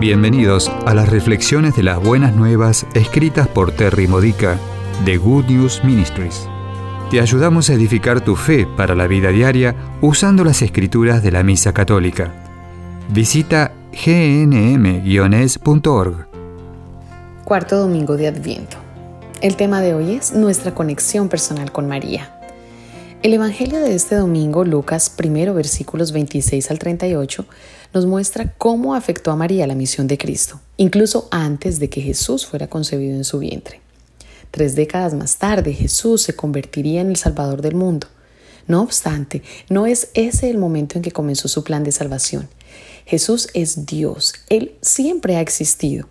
Bienvenidos a las reflexiones de las buenas nuevas escritas por Terry Modica de Good News Ministries. Te ayudamos a edificar tu fe para la vida diaria usando las escrituras de la Misa Católica. Visita gnm-es.org. Cuarto domingo de Adviento. El tema de hoy es nuestra conexión personal con María. El Evangelio de este domingo, Lucas 1, versículos 26 al 38, nos muestra cómo afectó a María la misión de Cristo, incluso antes de que Jesús fuera concebido en su vientre. Tres décadas más tarde, Jesús se convertiría en el Salvador del mundo. No obstante, no es ese el momento en que comenzó su plan de salvación. Jesús es Dios, Él siempre ha existido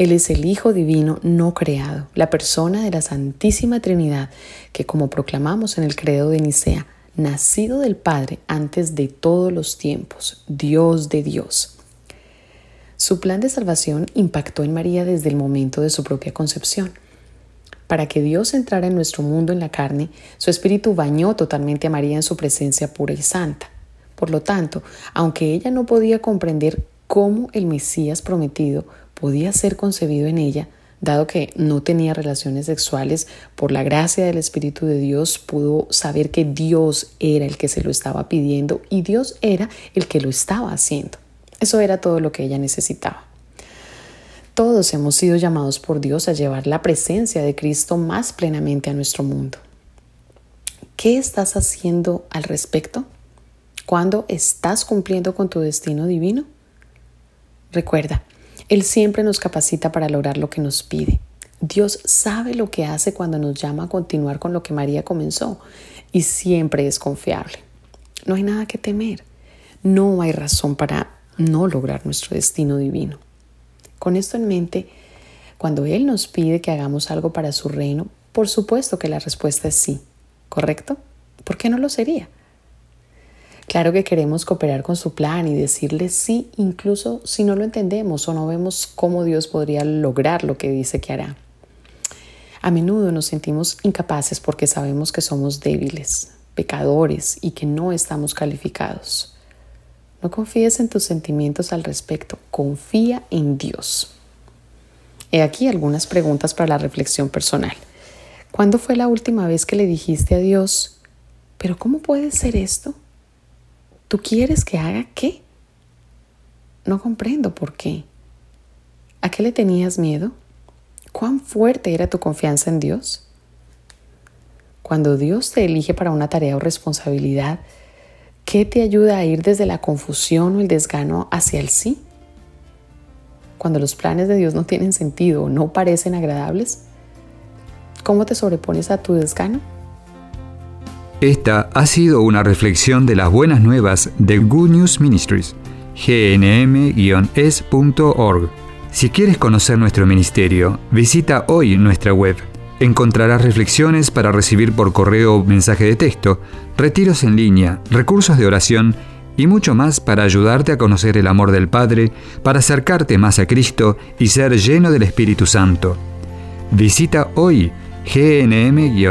él es el Hijo Divino no creado, la persona de la Santísima Trinidad, que como proclamamos en el credo de Nicea, nacido del Padre antes de todos los tiempos, Dios de Dios. Su plan de salvación impactó en María desde el momento de su propia concepción. Para que Dios entrara en nuestro mundo en la carne, su espíritu bañó totalmente a María en su presencia pura y santa. Por lo tanto, aunque ella no podía comprender cómo el Mesías prometido podía ser concebido en ella, dado que no tenía relaciones sexuales, por la gracia del Espíritu de Dios pudo saber que Dios era el que se lo estaba pidiendo y Dios era el que lo estaba haciendo. Eso era todo lo que ella necesitaba. Todos hemos sido llamados por Dios a llevar la presencia de Cristo más plenamente a nuestro mundo. ¿Qué estás haciendo al respecto? ¿Cuándo estás cumpliendo con tu destino divino? Recuerda, él siempre nos capacita para lograr lo que nos pide. Dios sabe lo que hace cuando nos llama a continuar con lo que María comenzó y siempre es confiable. No hay nada que temer. No hay razón para no lograr nuestro destino divino. Con esto en mente, cuando Él nos pide que hagamos algo para su reino, por supuesto que la respuesta es sí, ¿correcto? ¿Por qué no lo sería? Claro que queremos cooperar con su plan y decirle sí, incluso si no lo entendemos o no vemos cómo Dios podría lograr lo que dice que hará. A menudo nos sentimos incapaces porque sabemos que somos débiles, pecadores y que no estamos calificados. No confíes en tus sentimientos al respecto, confía en Dios. He aquí algunas preguntas para la reflexión personal. ¿Cuándo fue la última vez que le dijiste a Dios, pero ¿cómo puede ser esto? ¿Tú quieres que haga qué? No comprendo por qué. ¿A qué le tenías miedo? ¿Cuán fuerte era tu confianza en Dios? Cuando Dios te elige para una tarea o responsabilidad, ¿qué te ayuda a ir desde la confusión o el desgano hacia el sí? Cuando los planes de Dios no tienen sentido o no parecen agradables, ¿cómo te sobrepones a tu desgano? Esta ha sido una reflexión de las buenas nuevas de Good News Ministries, gnm-es.org. Si quieres conocer nuestro ministerio, visita hoy nuestra web. Encontrarás reflexiones para recibir por correo o mensaje de texto, retiros en línea, recursos de oración y mucho más para ayudarte a conocer el amor del Padre, para acercarte más a Cristo y ser lleno del Espíritu Santo. Visita hoy gnm-es.org.